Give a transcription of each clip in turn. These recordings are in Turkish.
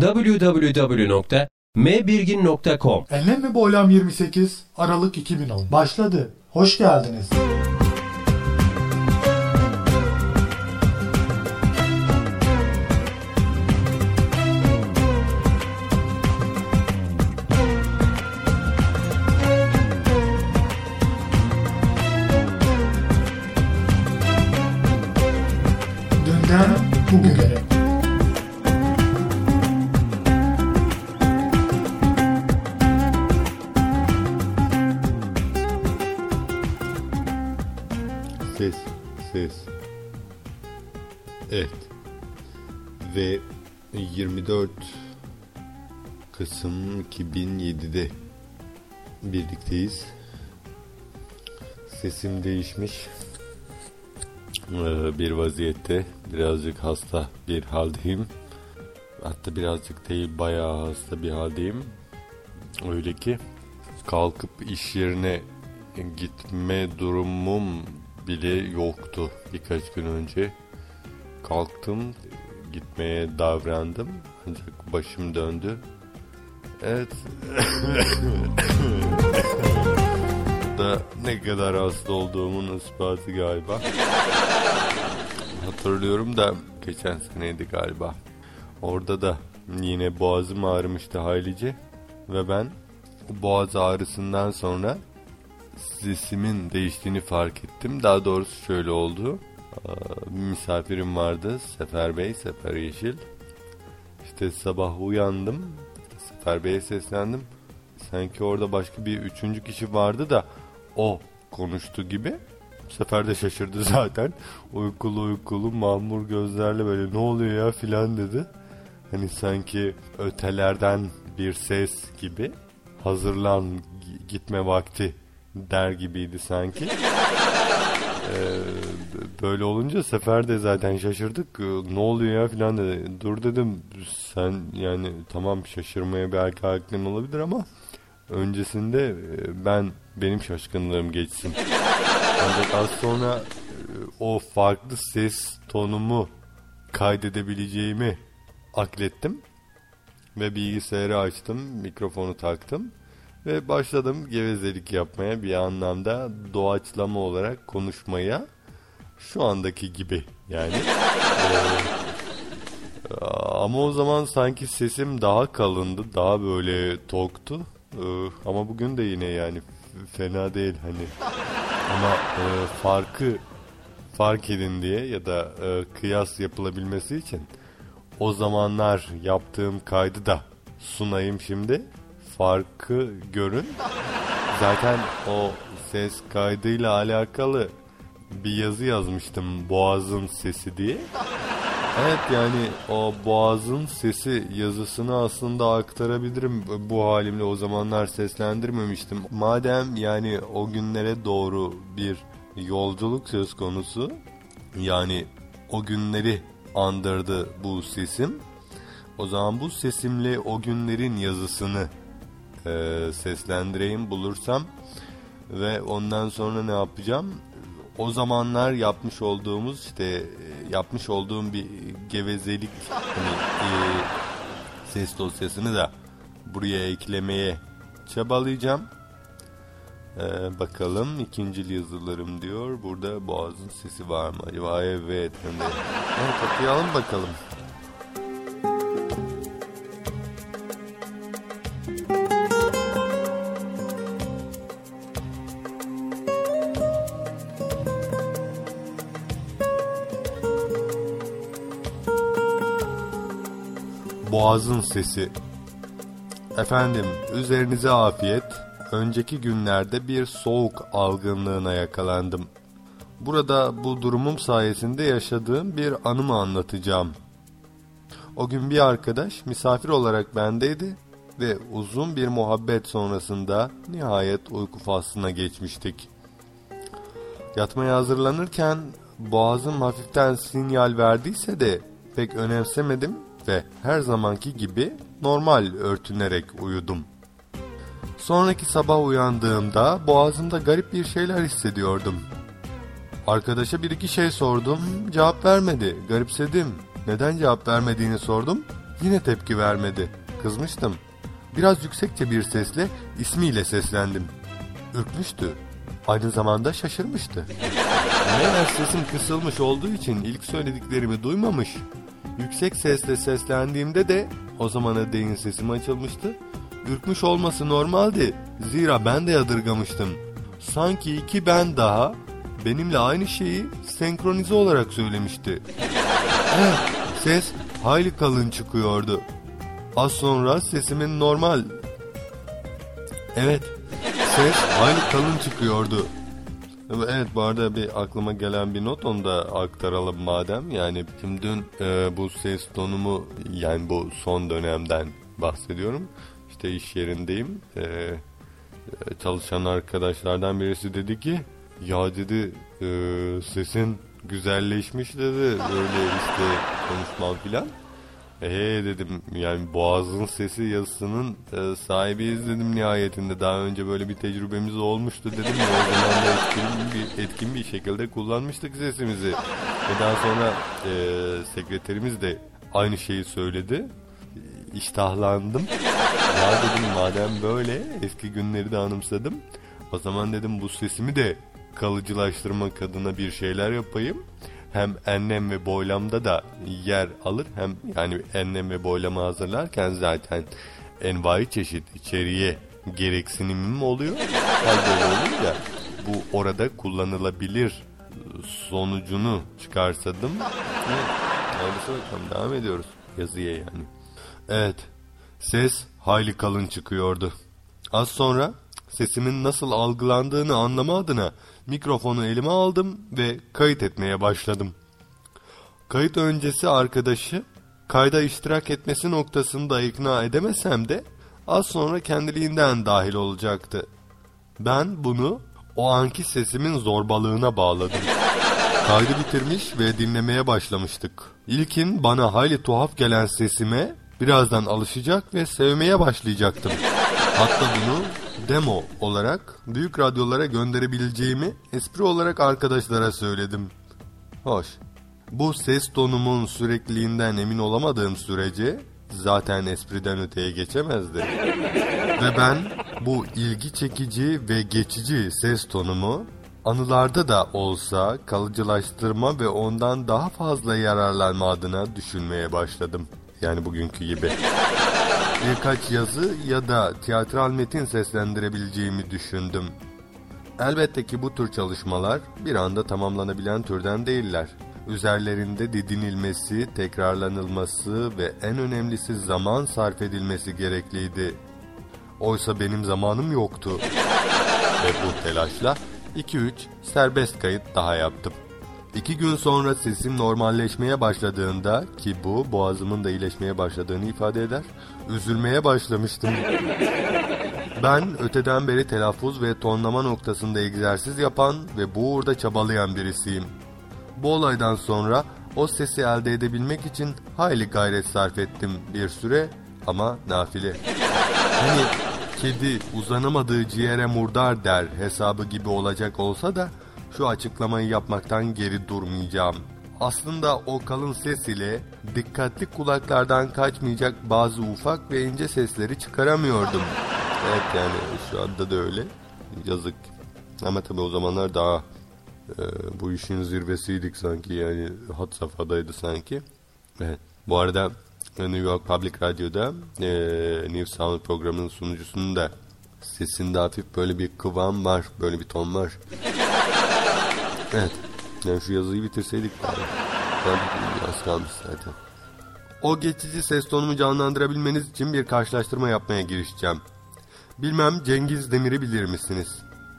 www.mbirgin.com Enlem ve Boylam 28 Aralık 2010 başladı. Hoş geldiniz. Kasım 2007'de birlikteyiz. Sesim değişmiş. Ee, bir vaziyette birazcık hasta bir haldeyim. Hatta birazcık değil bayağı hasta bir haldeyim. Öyle ki kalkıp iş yerine gitme durumum bile yoktu birkaç gün önce. Kalktım, gitmeye davrandım ancak başım döndü. Evet. da ne kadar hasta olduğumun ispatı galiba. Hatırlıyorum da geçen seneydi galiba. Orada da yine boğazım ağrımıştı haylice ve ben boğaz ağrısından sonra sesimin değiştiğini fark ettim. Daha doğrusu şöyle oldu. Misafirim vardı. Sefer Bey, Sefer Yeşil. İşte sabah uyandım. Sefer Bey'e seslendim. Sanki orada başka bir üçüncü kişi vardı da o konuştu gibi. Bu sefer de şaşırdı zaten. Uykulu uykulu mahmur gözlerle böyle ne oluyor ya filan dedi. Hani sanki ötelerden bir ses gibi. Hazırlan gi- gitme vakti der gibiydi sanki. Ee, böyle olunca sefer de zaten şaşırdık. Ee, Ne oluyor ya filan dedi. Dur dedim sen yani tamam şaşırmaya belki aklın olabilir ama öncesinde e, ben benim şaşkınlığım geçsin. Ancak az sonra e, o farklı ses tonumu kaydedebileceğimi aklettim ve bilgisayarı açtım, mikrofonu taktım ve başladım gevezelik yapmaya bir anlamda doğaçlama olarak konuşmaya şu andaki gibi yani. Ee, ama o zaman sanki sesim daha kalındı, daha böyle toktu. Ee, ama bugün de yine yani fena değil hani. Ama e, farkı fark edin diye ya da e, kıyas yapılabilmesi için o zamanlar yaptığım kaydı da sunayım şimdi. Farkı görün. Zaten o ses kaydıyla alakalı bir yazı yazmıştım Boğaz'ın sesi diye. Evet yani o Boğaz'ın sesi yazısını aslında aktarabilirim bu halimle o zamanlar seslendirmemiştim. Madem yani o günlere doğru bir yolculuk söz konusu yani o günleri andırdı bu sesim. O zaman bu sesimle o günlerin yazısını e, seslendireyim bulursam ve ondan sonra ne yapacağım? O zamanlar yapmış olduğumuz işte e, yapmış olduğum bir gevezelik hani, e, ses dosyasını da buraya eklemeye çabalayacağım. Ee, bakalım ikinci yazılarım diyor. Burada boğazın sesi var mı acaba? Evet. Hem de. Okuyalım bakalım. Boğazın sesi. Efendim üzerinize afiyet. önceki günlerde bir soğuk algınlığına yakalandım. Burada bu durumum sayesinde yaşadığım bir anımı anlatacağım. O gün bir arkadaş misafir olarak bendeydi ve uzun bir muhabbet sonrasında nihayet uyku faslına geçmiştik. Yatmaya hazırlanırken boğazım hafiften sinyal verdiyse de pek önemsemedim ve her zamanki gibi normal örtünerek uyudum. Sonraki sabah uyandığımda boğazımda garip bir şeyler hissediyordum. Arkadaşa bir iki şey sordum, cevap vermedi. Garipsedim. Neden cevap vermediğini sordum, yine tepki vermedi. Kızmıştım. Biraz yüksekçe bir sesle ismiyle seslendim. Ürkmüştü. Aynı zamanda şaşırmıştı. Meğer sesim kısılmış olduğu için ilk söylediklerimi duymamış. Yüksek sesle seslendiğimde de o zamana değin sesim açılmıştı. Ürkmüş olması normaldi. Zira ben de yadırgamıştım. Sanki iki ben daha benimle aynı şeyi senkronize olarak söylemişti. Evet, ses hayli kalın çıkıyordu. Az sonra sesimin normal... Evet, ses hayli kalın çıkıyordu. Evet bu arada bir aklıma gelen bir not onu da aktaralım madem. Yani şimdi dün e, bu ses tonumu yani bu son dönemden bahsediyorum. İşte iş yerindeyim. E, çalışan arkadaşlardan birisi dedi ki ya dedi e, sesin güzelleşmiş dedi. Böyle işte konuşmam filan. Eee dedim yani boğazın sesi yazısının e, sahibiyiz dedim nihayetinde. Daha önce böyle bir tecrübemiz olmuştu dedim. O zaman da etkin bir, etkin bir şekilde kullanmıştık sesimizi. Ve daha sonra e, sekreterimiz de aynı şeyi söyledi. İştahlandım. Ya dedim madem böyle eski günleri de anımsadım. O zaman dedim bu sesimi de kalıcılaştırmak adına bir şeyler yapayım hem enlem ve boylamda da yer alır hem yani enlem ve boylama hazırlarken zaten envai çeşit içeriye gereksinimim oluyor. Böyle olunca bu orada kullanılabilir sonucunu çıkarsadım. Hayırlısı bakalım devam ediyoruz yazıya yani. Evet ses hayli kalın çıkıyordu. Az sonra sesimin nasıl algılandığını anlama adına mikrofonu elime aldım ve kayıt etmeye başladım. Kayıt öncesi arkadaşı kayda iştirak etmesi noktasında ikna edemesem de az sonra kendiliğinden dahil olacaktı. Ben bunu o anki sesimin zorbalığına bağladım. Kaydı bitirmiş ve dinlemeye başlamıştık. İlkin bana hayli tuhaf gelen sesime birazdan alışacak ve sevmeye başlayacaktım. Hatta bunu demo olarak büyük radyolara gönderebileceğimi espri olarak arkadaşlara söyledim. Hoş. Bu ses tonumun sürekliliğinden emin olamadığım sürece zaten espriden öteye geçemezdi. ve ben bu ilgi çekici ve geçici ses tonumu anılarda da olsa kalıcılaştırma ve ondan daha fazla yararlanma adına düşünmeye başladım. Yani bugünkü gibi birkaç yazı ya da tiyatral metin seslendirebileceğimi düşündüm. Elbette ki bu tür çalışmalar bir anda tamamlanabilen türden değiller. Üzerlerinde didinilmesi, tekrarlanılması ve en önemlisi zaman sarf edilmesi gerekliydi. Oysa benim zamanım yoktu. ve bu telaşla 2-3 serbest kayıt daha yaptım. İki gün sonra sesim normalleşmeye başladığında ki bu boğazımın da iyileşmeye başladığını ifade eder, üzülmeye başlamıştım. Ben öteden beri telaffuz ve tonlama noktasında egzersiz yapan ve bu uğurda çabalayan birisiyim. Bu olaydan sonra o sesi elde edebilmek için hayli gayret sarf ettim bir süre ama nafile. Hani kedi uzanamadığı ciğere murdar der hesabı gibi olacak olsa da şu açıklamayı yapmaktan geri durmayacağım. Aslında o kalın ses ile dikkatli kulaklardan kaçmayacak bazı ufak ve ince sesleri çıkaramıyordum. Evet yani şu anda da öyle. Yazık. Ama tabii o zamanlar daha e, bu işin zirvesiydik sanki yani hat safhadaydı sanki. Evet. Bu arada New York Public Radyo'da e, New Sound programının sunucusunun da sesinde hafif böyle bir kıvam var, böyle bir ton var. Evet. Yani şu yazıyı bitirseydik bari. Az kalmış zaten. O geçici ses tonumu canlandırabilmeniz için bir karşılaştırma yapmaya girişeceğim. Bilmem Cengiz Demir'i bilir misiniz?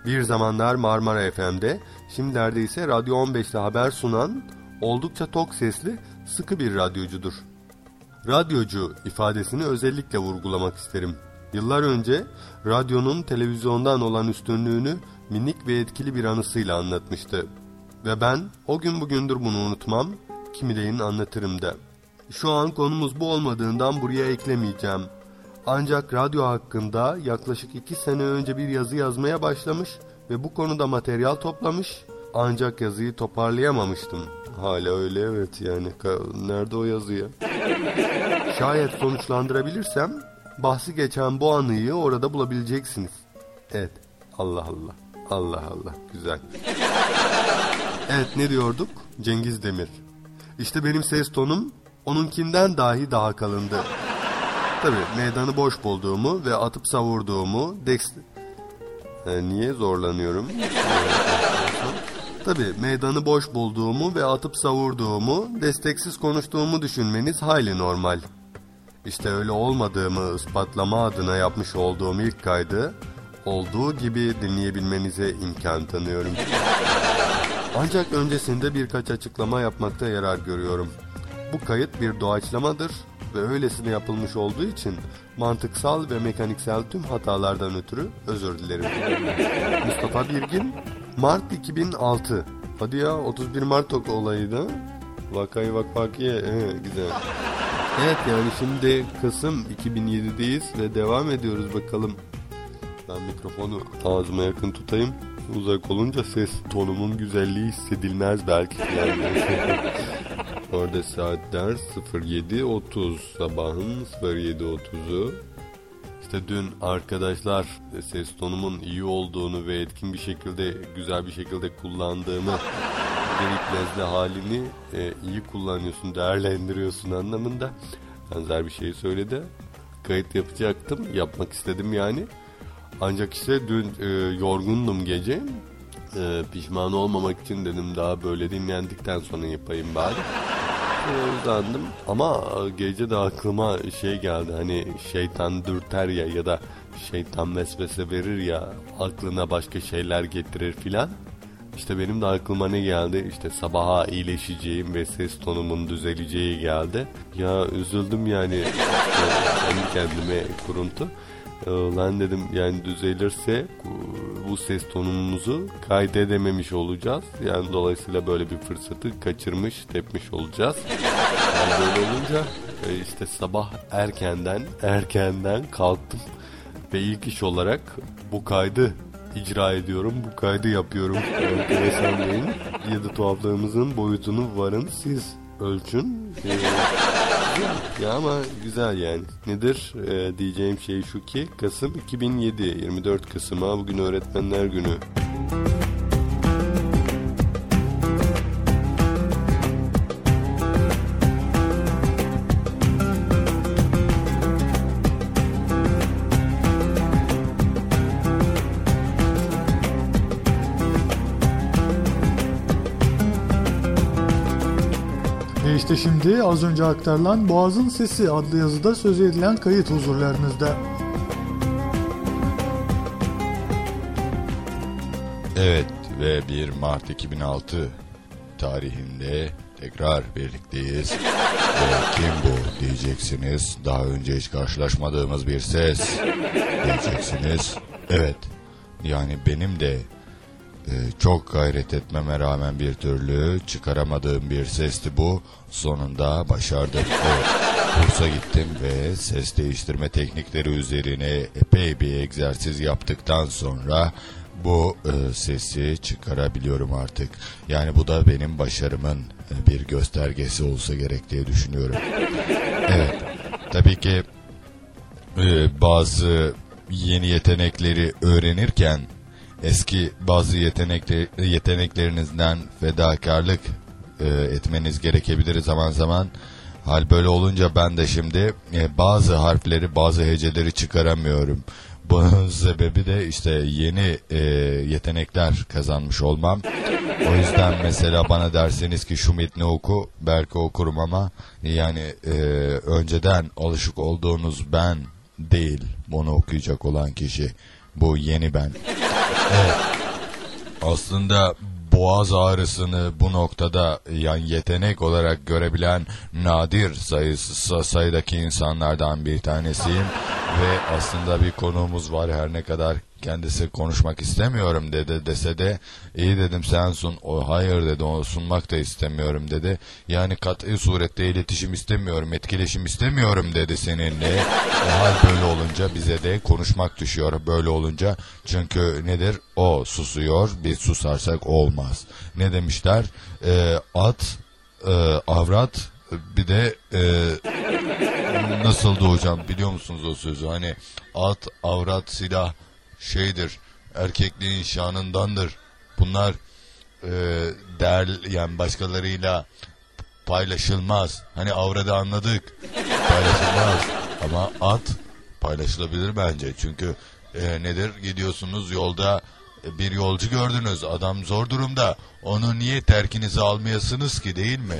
Bir zamanlar Marmara FM'de, şimdilerde ise Radyo 15'te haber sunan, oldukça tok sesli, sıkı bir radyocudur. Radyocu ifadesini özellikle vurgulamak isterim. Yıllar önce radyonun televizyondan olan üstünlüğünü minik ve etkili bir anısıyla anlatmıştı. Ve ben o gün bugündür bunu unutmam, kimileyin anlatırım da. Şu an konumuz bu olmadığından buraya eklemeyeceğim. Ancak radyo hakkında yaklaşık iki sene önce bir yazı yazmaya başlamış ve bu konuda materyal toplamış. Ancak yazıyı toparlayamamıştım. Hala öyle evet yani. Nerede o yazı ya? Şayet sonuçlandırabilirsem bahsi geçen bu anıyı orada bulabileceksiniz. Evet. Allah Allah. Allah Allah. Güzel. Evet ne diyorduk? Cengiz Demir. İşte benim ses tonum onunkinden dahi daha kalındı. Tabii meydanı boş bulduğumu ve atıp savurduğumu Dex... E, niye zorlanıyorum? Tabii meydanı boş bulduğumu ve atıp savurduğumu, desteksiz konuştuğumu düşünmeniz hayli normal. İşte öyle olmadığımı ispatlama adına yapmış olduğum ilk kaydı olduğu gibi dinleyebilmenize imkan tanıyorum. Ancak öncesinde birkaç açıklama yapmakta yarar görüyorum. Bu kayıt bir doğaçlamadır ve öylesine yapılmış olduğu için mantıksal ve mekaniksel tüm hatalardan ötürü özür dilerim. Mustafa Birgin, Mart 2006. Hadi ya 31 Mart olayıydı. Vakayı vakfakiye, ee, güzel. Evet yani şimdi Kasım 2007'deyiz ve devam ediyoruz bakalım. Ben mikrofonu ağzıma yakın tutayım. Uzak olunca ses tonumun güzelliği hissedilmez belki. Yani. Orada saatler 07.30 sabahın 07.30'u. İşte dün arkadaşlar ses tonumun iyi olduğunu ve etkin bir şekilde güzel bir şekilde kullandığımı gerekmezli halini e, iyi kullanıyorsun değerlendiriyorsun anlamında benzer bir şey söyledi. Kayıt yapacaktım yapmak istedim yani. Ancak işte dün e, yorgundum gece. E, pişman olmamak için dedim daha böyle dinlendikten sonra yapayım bari. E, uzandım ama gece de aklıma şey geldi hani şeytan dürter ya ya da şeytan vesvese verir ya aklına başka şeyler getirir filan. İşte benim de aklıma ne geldi? İşte sabaha iyileşeceğim ve ses tonumun düzeleceği geldi. Ya üzüldüm yani kendi kendime kuruntu. Lan dedim yani düzelirse bu ses tonumuzu kaydedememiş olacağız. Yani dolayısıyla böyle bir fırsatı kaçırmış, tepmiş olacağız. Yani böyle olunca işte sabah erkenden, erkenden kalktım. Ve ilk iş olarak bu kaydı icra ediyorum. Bu kaydı yapıyorum. Enteresan değil. Ya tuhaflığımızın boyutunu varın siz ölçün. Ee, ya ama güzel yani. Nedir ee, diyeceğim şey şu ki Kasım 2007 24 Kasım'a bugün öğretmenler günü. Şimdi az önce aktarılan Boğaz'ın Sesi adlı yazıda söz edilen kayıt huzurlarınızda. Evet ve 1 Mart 2006 tarihinde tekrar birlikteyiz. ve kim bu diyeceksiniz. Daha önce hiç karşılaşmadığımız bir ses diyeceksiniz. Evet yani benim de çok gayret etmeme rağmen bir türlü çıkaramadığım bir sesti bu. Sonunda başardım. Evet, kursa gittim ve ses değiştirme teknikleri üzerine epey bir egzersiz yaptıktan sonra bu e, sesi çıkarabiliyorum artık. Yani bu da benim başarımın e, bir göstergesi olsa gerek diye düşünüyorum. Evet, tabii ki e, bazı yeni yetenekleri öğrenirken eski bazı yetenekle, yeteneklerinizden fedakarlık e, etmeniz gerekebilir zaman zaman. Hal böyle olunca ben de şimdi e, bazı harfleri bazı heceleri çıkaramıyorum. Bunun sebebi de işte yeni e, yetenekler kazanmış olmam. O yüzden mesela bana derseniz ki şu metni oku belki okurum ama yani e, önceden alışık olduğunuz ben değil bunu okuyacak olan kişi. Bu yeni ben. Aslında boğaz ağrısını bu noktada yani yetenek olarak görebilen nadir sayısı, sayıdaki insanlardan bir tanesiyim. Ve aslında bir konuğumuz var her ne kadar kendisi konuşmak istemiyorum dedi dese de iyi dedim sen sun o hayır dedi o sunmak da istemiyorum dedi. Yani kat'i surette iletişim istemiyorum etkileşim istemiyorum dedi seninle. O hal böyle olunca bize de konuşmak düşüyor böyle olunca. Çünkü nedir? O susuyor biz susarsak olmaz. Ne demişler? Ee, at e, avrat bir de e, nasıldı hocam biliyor musunuz o sözü? Hani at avrat silah şeydir erkekliğin şanındandır. Bunlar e, değer yani başkalarıyla paylaşılmaz. Hani avradı anladık. Paylaşılmaz. Ama at paylaşılabilir bence. Çünkü e, nedir? Gidiyorsunuz yolda e, bir yolcu gördünüz. Adam zor durumda. Onu niye terkinize almayasınız ki değil mi?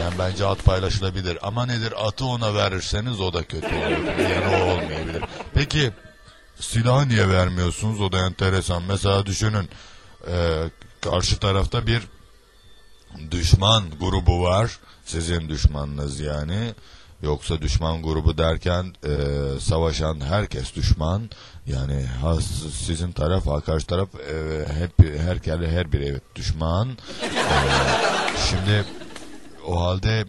Yani bence at paylaşılabilir. Ama nedir? Atı ona verirseniz o da kötü olur. Yani o olmayabilir. Peki silah niye vermiyorsunuz? O da enteresan. Mesela düşünün e, karşı tarafta bir düşman grubu var. Sizin düşmanınız yani. Yoksa düşman grubu derken e, savaşan herkes düşman. Yani has, sizin taraf, karşı taraf e, hep her her bir evet düşman. E, şimdi o halde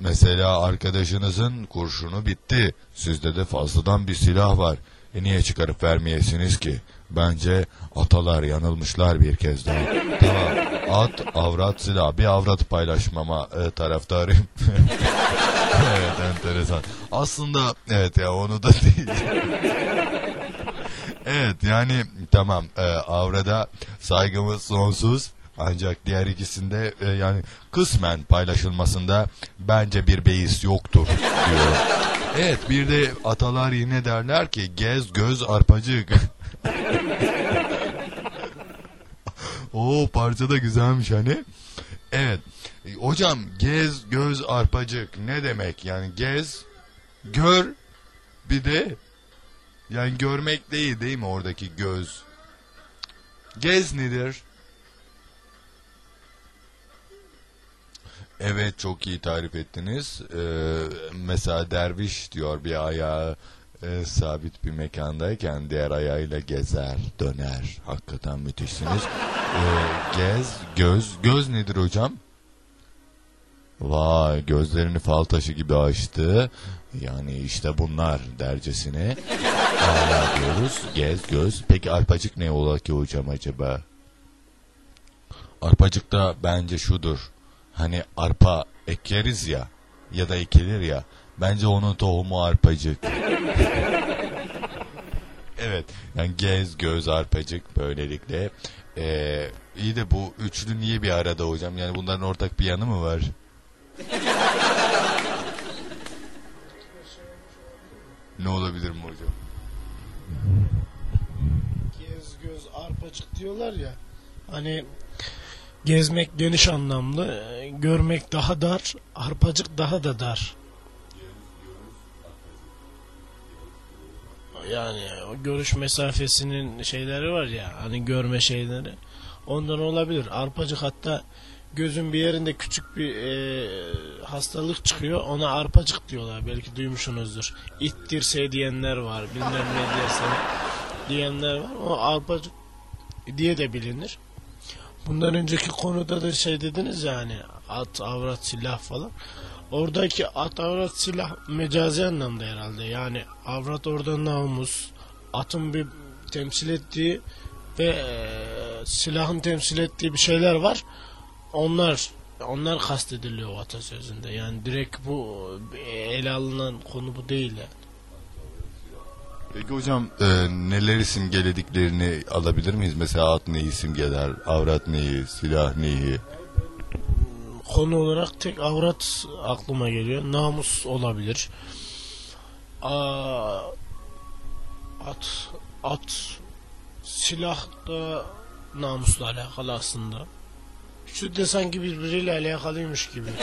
mesela arkadaşınızın kurşunu bitti. Sizde de fazladan bir silah var. E niye çıkarıp vermeyesiniz ki? Bence atalar yanılmışlar bir kez daha. Tamam. At, avrat, silah. Bir avrat paylaşmama e, taraftarıyım. evet enteresan. Aslında evet ya onu da değil. evet yani tamam e, avrada saygımız sonsuz. Ancak diğer ikisinde e, yani kısmen paylaşılmasında bence bir beis yoktur diyorum. Evet bir de atalar yine derler ki gez göz arpacık. o parça da güzelmiş hani. Evet. Hocam gez göz arpacık ne demek? Yani gez gör bir de yani görmek değil değil mi oradaki göz? Gez nedir? Evet çok iyi tarif ettiniz. Ee, mesela derviş diyor bir ayağı e, sabit bir mekandayken diğer ayağıyla gezer, döner. Hakikaten müthişsiniz. Ee, gez, göz. Göz nedir hocam? Vay gözlerini fal taşı gibi açtı. Yani işte bunlar dercesine. Hala diyoruz. Gez, göz. Peki arpacık ne ola ki hocam acaba? Arpacık da bence şudur. Hani arpa ekeriz ya ya da ekilir ya. Bence onun tohumu arpacık. evet. Yani gez, göz, arpacık böylelikle. Ee, iyi de bu üçlü niye bir arada hocam? Yani bunların ortak bir yanı mı var? ne olabilir mi hocam? Gez göz arpacık diyorlar ya. Hani gezmek geniş anlamlı, görmek daha dar, arpacık daha da dar. Yani o görüş mesafesinin şeyleri var ya, hani görme şeyleri. Ondan olabilir. Arpacık hatta gözün bir yerinde küçük bir e, hastalık çıkıyor. Ona arpacık diyorlar. Belki duymuşsunuzdur. İt diyenler var. Bilmem ne derse diyenler var. O arpacık diye de bilinir. Bundan önceki konuda da şey dediniz ya hani at, avrat, silah falan. Oradaki at, avrat, silah mecazi anlamda herhalde. Yani avrat orada namus, atın bir temsil ettiği ve e, silahın temsil ettiği bir şeyler var. Onlar onlar kastediliyor atasözünde. Yani direkt bu ele alınan konu bu değil yani. Peki hocam e, neler simgelediklerini alabilir miyiz? Mesela at neyi simgeler, avrat neyi, silah neyi? konu olarak tek avrat aklıma geliyor. Namus olabilir. Aa, at, at, silah da namusla alakalı aslında. Şu de sanki birbiriyle alakalıymış gibi.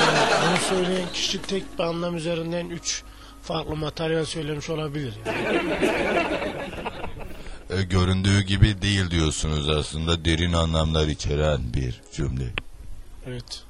Yani bunu söyleyen kişi tek bir anlam üzerinden üç farklı materyal söylemiş olabilir. E, göründüğü gibi değil diyorsunuz aslında derin anlamlar içeren bir cümle. Evet.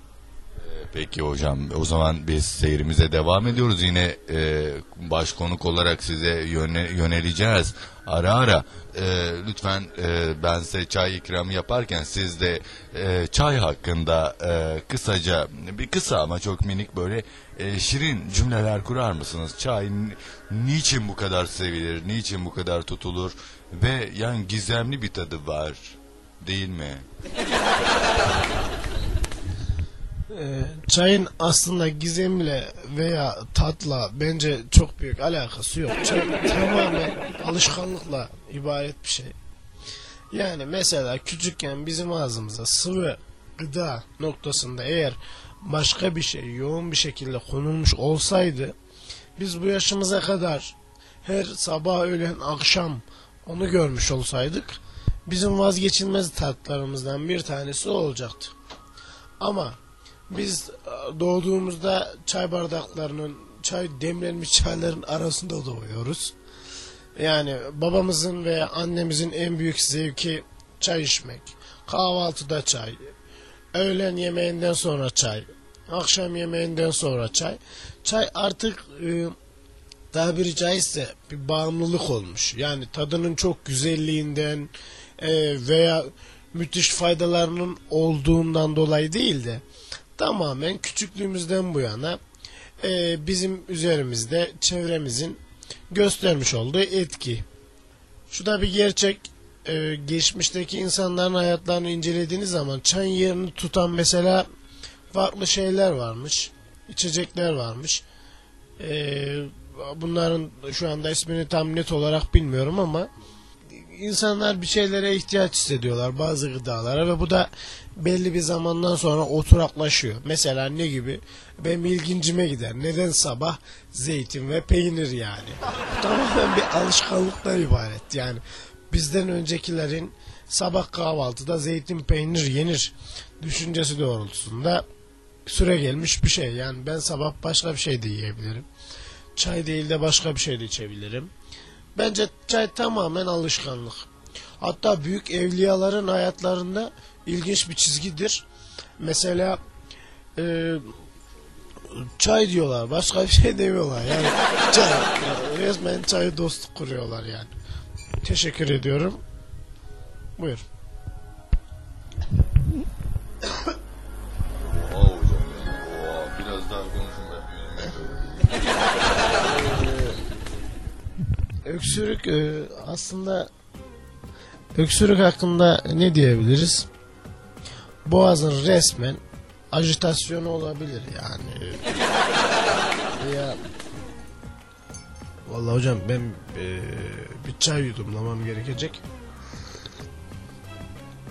Peki hocam o zaman biz seyrimize devam ediyoruz. Yine e, baş konuk olarak size yöne, yöneleceğiz ara ara. E, lütfen e, ben size çay ikramı yaparken siz de e, çay hakkında e, kısaca bir kısa ama çok minik böyle e, şirin cümleler kurar mısınız? Çay n- niçin bu kadar sevilir, niçin bu kadar tutulur ve yani gizemli bir tadı var değil mi? Ee, çayın aslında gizemle veya tatla bence çok büyük alakası yok. Çay tamamen alışkanlıkla ibaret bir şey. Yani mesela küçükken bizim ağzımıza sıvı gıda noktasında eğer başka bir şey yoğun bir şekilde konulmuş olsaydı biz bu yaşımıza kadar her sabah öğlen akşam onu görmüş olsaydık bizim vazgeçilmez tatlarımızdan bir tanesi olacaktı. Ama biz e, doğduğumuzda çay bardaklarının, çay demlenmiş çayların arasında doğuyoruz. Yani babamızın veya annemizin en büyük zevki çay içmek. Kahvaltıda çay, öğlen yemeğinden sonra çay, akşam yemeğinden sonra çay. Çay artık e, tabiri caizse bir bağımlılık olmuş. Yani tadının çok güzelliğinden e, veya müthiş faydalarının olduğundan dolayı değil de tamamen küçüklüğümüzden bu yana e, bizim üzerimizde çevremizin göstermiş olduğu etki. Şu da bir gerçek. E, geçmişteki insanların hayatlarını incelediğiniz zaman çayın yerini tutan mesela farklı şeyler varmış. içecekler varmış. E, bunların şu anda ismini tam net olarak bilmiyorum ama insanlar bir şeylere ihtiyaç hissediyorlar bazı gıdalara ve bu da belli bir zamandan sonra oturaklaşıyor. Mesela ne gibi? Benim ilgincime gider. Neden sabah zeytin ve peynir yani? Tamamen bir alışkanlıktan ibaret. Yani bizden öncekilerin sabah kahvaltıda zeytin peynir yenir düşüncesi doğrultusunda süre gelmiş bir şey. Yani ben sabah başka bir şey de yiyebilirim. Çay değil de başka bir şey de içebilirim. Bence çay tamamen alışkanlık. Hatta büyük evliyaların hayatlarında ilginç bir çizgidir. Mesela e, çay diyorlar. Başka bir şey demiyorlar. Yani çay. Resmen çayı dostluk kuruyorlar yani. Teşekkür ediyorum. Buyur. Oo hocam Oo, biraz daha konuşun ben Öksürük e, aslında öksürük hakkında ne diyebiliriz? Boğazın resmen ajitasyonu olabilir yani. Vallahi hocam ben e, bir çay yudumlamam gerekecek.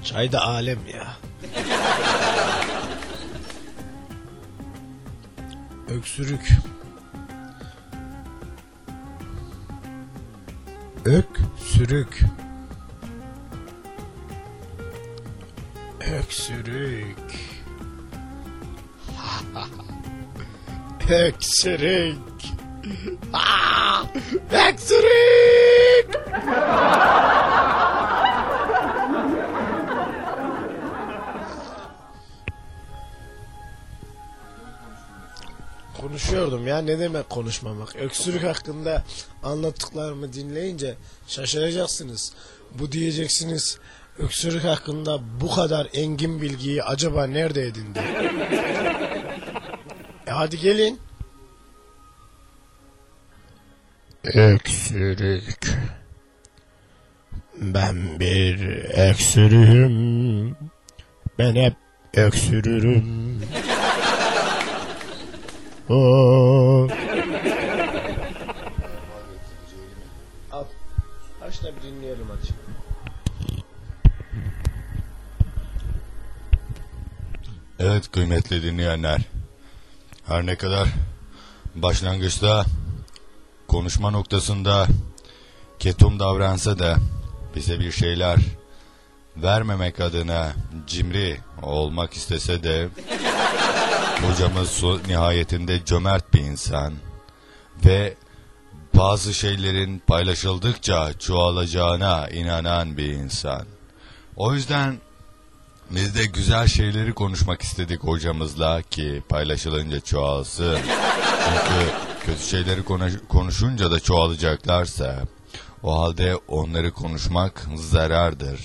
Çay da alem ya. Öksürük. Öksürük. Öksürük. Öksürük. Aa, öksürük. Konuşuyordum ya ne demek konuşmamak. Öksürük hakkında anlattıklarımı dinleyince şaşıracaksınız. Bu diyeceksiniz öksürük hakkında bu kadar engin bilgiyi acaba nerede edindi? e hadi gelin. Öksürük. Ben bir öksürüğüm. Ben hep öksürürüm. Oo. Al. Aç da bir dinleyelim hadi. Evet kıymetli dinleyenler. Her ne kadar başlangıçta konuşma noktasında ketum davransa da bize bir şeyler vermemek adına cimri olmak istese de hocamız nihayetinde cömert bir insan ve bazı şeylerin paylaşıldıkça çoğalacağına inanan bir insan. O yüzden biz de güzel şeyleri konuşmak istedik hocamızla ki paylaşılınca çoğalsın. Çünkü kötü şeyleri konuş- konuşunca da çoğalacaklarsa o halde onları konuşmak zarardır.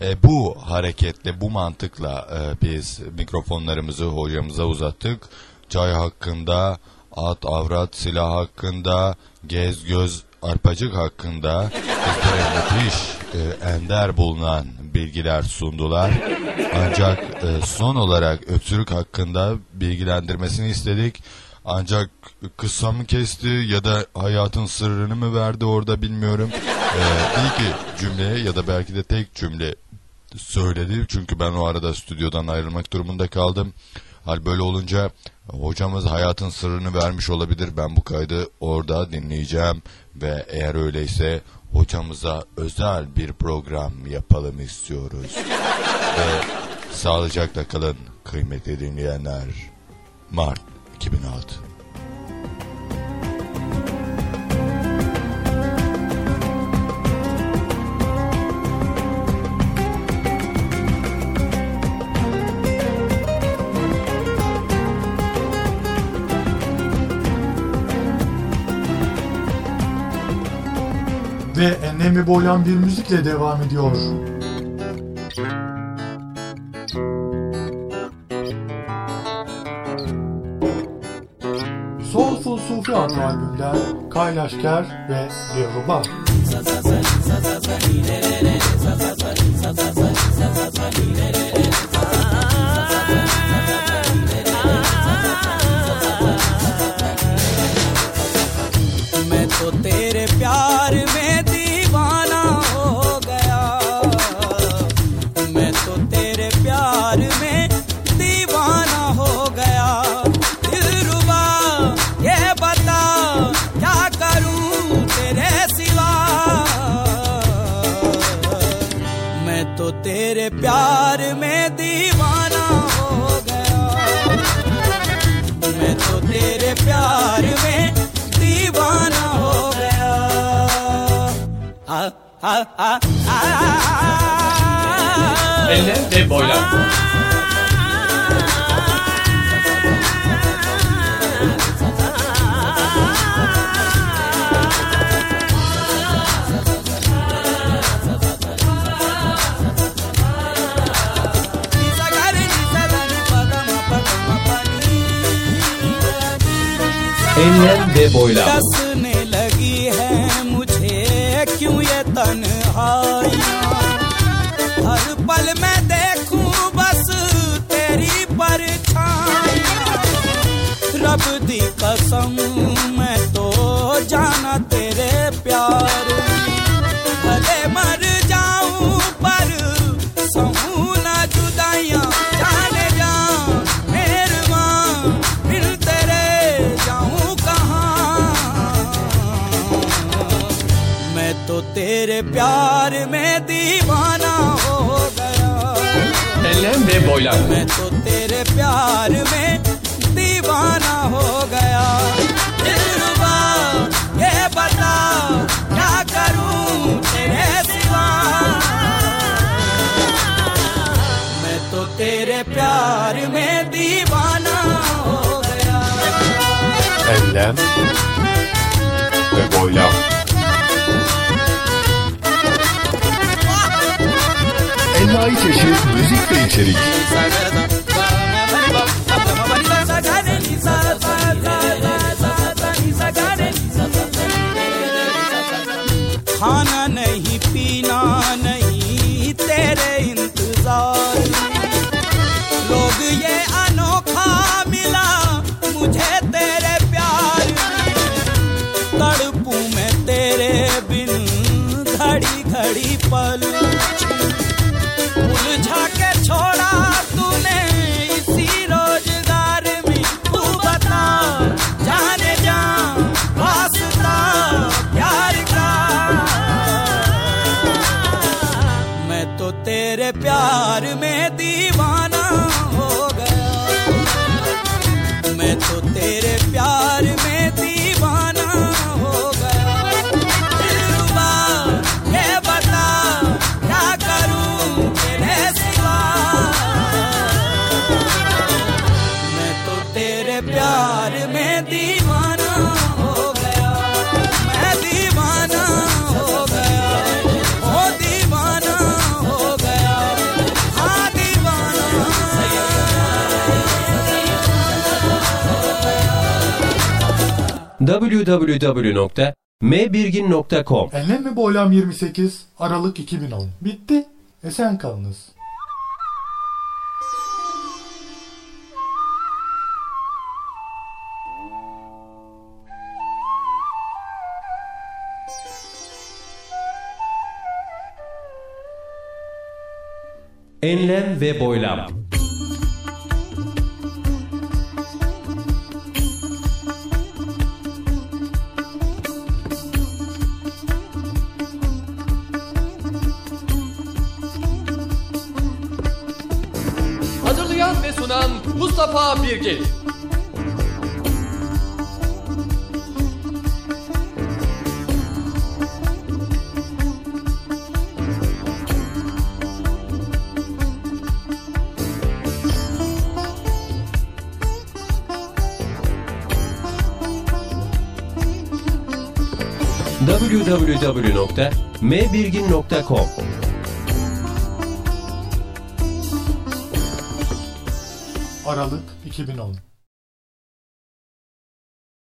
E, bu hareketle, bu mantıkla e, biz mikrofonlarımızı hocamıza uzattık. Çay hakkında, at, avrat, silah hakkında, gez, göz, arpacık hakkında müthiş, e, ender bulunan bilgiler sundular. Ancak e, son olarak öksürük hakkında bilgilendirmesini istedik. Ancak kısa mı kesti ya da hayatın sırrını mı verdi orada bilmiyorum. Ee, bir iki cümle ya da belki de tek cümle söyledi. Çünkü ben o arada stüdyodan ayrılmak durumunda kaldım. Hal böyle olunca hocamız hayatın sırrını vermiş olabilir. Ben bu kaydı orada dinleyeceğim ve eğer öyleyse hocamıza özel bir program yapalım istiyoruz. ve sağlıcakla kalın kıymetli dinleyenler. Mart 2006 Ve enlemi boylayan bir müzikle devam ediyor. Soulful Sufi adlı albümler Kaylaşker ve Dilruba. मैं El de, de Boyland. Alien de Boilado. पल मैं देखूँ बस तेरी परछाइयाँ रब दी कसम, मैं तो जाना तेरे प्यार। भले मर जाऊँ, पर सहूं ना जुदाइयाँ। जाने जा, मेहरबान फिर तेरे जाऊँ कहाँ। मैं तो तेरे प्यार में दीवाना Ve boylam. मैं तो तेरे प्यार में दीवाना हो गया। ये बता क्या करूँ तेरे सिवा? मैं तो तेरे प्यार में दीवाना हो गया। Enlem ve Envai çeşit müzik ve içerik. खाना नहीं पीना नहीं तेरे प्यार में दीवाना www.mbirgin.com Enlem ve Boylam 28 Aralık 2010. Bitti. Esen kalınız. Enlem ve Boylam Mustafa Birgin www.mbirgin.com Aralık 2010.